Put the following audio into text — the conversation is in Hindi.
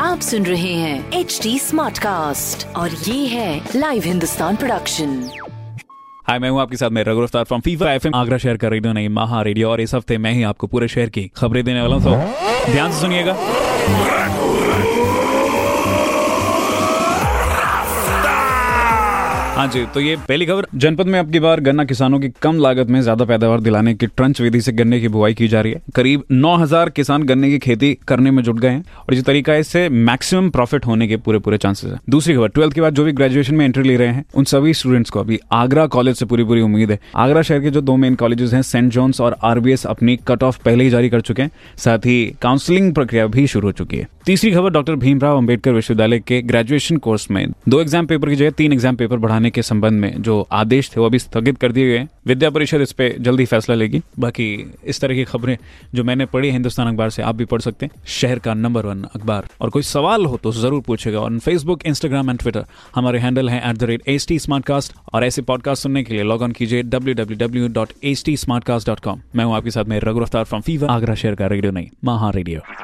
आप सुन रहे हैं एच डी स्मार्ट कास्ट और ये है लाइव हिंदुस्तान प्रोडक्शन हाय मैं हूँ आपके साथ मैं Raghu from fever FM Agra शहर का रेडियो नहीं महा रेडियो और इस हफ़्ते मैं ही आपको पूरे शहर की खबरें देने वाला हूँ तो ध्यान से सुनिएगा। हाँ जी तो ये पहली खबर। जनपद में अब की बार गन्ना किसानों की कम लागत में ज़्यादा पैदावार दिलाने की ट्रंच विधि से गन्ने की बुआई की जा रही है। करीब 9000 किसान गन्ने की खेती करने में जुट गए हैं और इस तरीका इससे मैक्सिमम प्रॉफिट होने के पूरे पूरे चांसेस है। दूसरी खबर, ट्वेल्थ के बाद जो भी ग्रेजुएशन में एंट्री ले रहे हैं, उन सभी स्टूडेंट्स को अभी आगरा कॉलेज से पूरी पूरी उम्मीद है। आगरा शहर के जो दो मेन कॉलेजेस हैं सेंट जॉन्स और आरबीएस अपनी कट ऑफ़ पहले ही जारी कर चुके हैं। साथ ही काउंसलिंग प्रक्रिया भी शुरू हो चुकी है। तीसरी खबर, डॉक्टर भीमराव अंबेडकर विश्वविद्यालय के ग्रेजुएशन कोर्स में। दो एग्ज़ाम पेपर की जगह तीन एग्ज़ाम पेपर बढ़ाने के संबंध में जो आदेश थे वो अभी स्थगित कर दिए गए विद्या परिषद इस पे जल्दी फैसला लेगी। बाकी इस तरह की खबरें जो मैंने पढ़ी हिंदुस्तान अखबार से, आप भी पढ़ सकते हैं। शहर का नंबर वन अखबार। और कोई सवाल हो तो ज़रूर पूछेगा। और फेसबुक इंस्टाग्राम एंड ट्विटर हमारे हैंडल है at the rate H T और ऐसे पॉडकास्ट सुनने के लिए लॉग ऑन कीजिए W W W dot T मैं हूँ आपके साथ, में रघु रफ्तार फ्रॉम फीवर आगरा शहर का रेडियो नहीं महा रेडियो